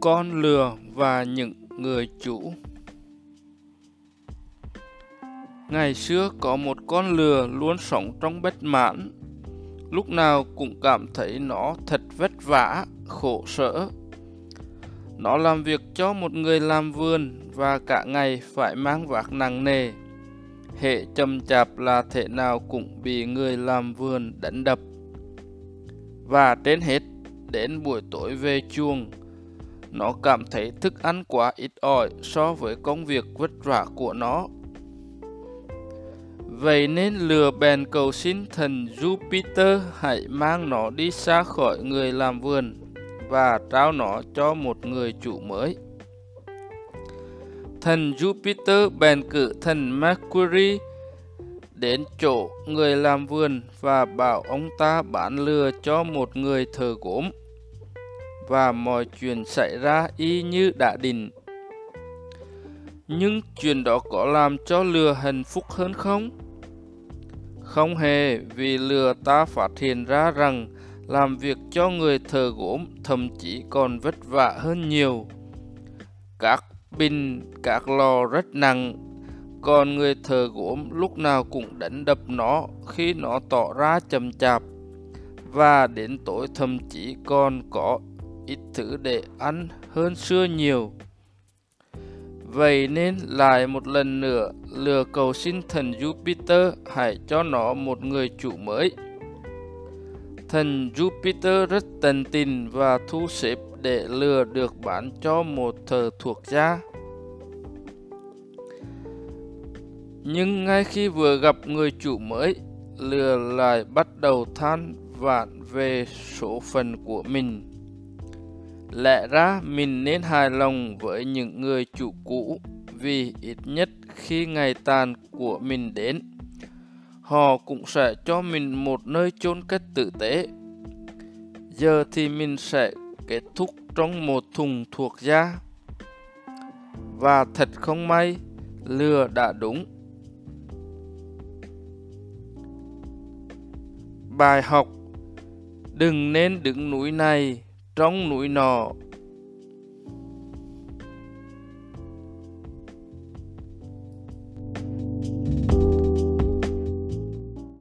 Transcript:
con lừa và những người chủ. Ngày xưa có một con lừa luôn sống trong bất mãn. Lúc nào cũng cảm thấy nó thật vất vả, khổ sở. Nó làm việc cho một người làm vườn và cả ngày phải mang vác nặng nề. Hệ chậm chạp là thể nào cũng bị người làm vườn đánh đập. Và trên hết, đến buổi tối về chuồng nó cảm thấy thức ăn quá ít ỏi so với công việc vất vả của nó. Vậy nên lừa bèn cầu xin thần Jupiter hãy mang nó đi xa khỏi người làm vườn và trao nó cho một người chủ mới. Thần Jupiter bèn cử thần Mercury đến chỗ người làm vườn và bảo ông ta bán lừa cho một người thờ gốm và mọi chuyện xảy ra y như đã định. Nhưng chuyện đó có làm cho lừa hạnh phúc hơn không? Không hề, vì lừa ta phát hiện ra rằng làm việc cho người thờ gốm thậm chí còn vất vả hơn nhiều. Các bình, các lò rất nặng, còn người thờ gốm lúc nào cũng đánh đập nó khi nó tỏ ra chậm chạp và đến tối thậm chí còn có ít thứ để ăn hơn xưa nhiều. Vậy nên lại một lần nữa lừa cầu xin thần Jupiter hãy cho nó một người chủ mới. Thần Jupiter rất tận tình và thu xếp để lừa được bán cho một thờ thuộc gia. Nhưng ngay khi vừa gặp người chủ mới, lừa lại bắt đầu than vãn về số phận của mình. Lẽ ra mình nên hài lòng với những người chủ cũ vì ít nhất khi ngày tàn của mình đến, họ cũng sẽ cho mình một nơi chôn cất tử tế. Giờ thì mình sẽ kết thúc trong một thùng thuộc da. Và thật không may, lừa đã đúng. Bài học Đừng nên đứng núi này trong núi nọ.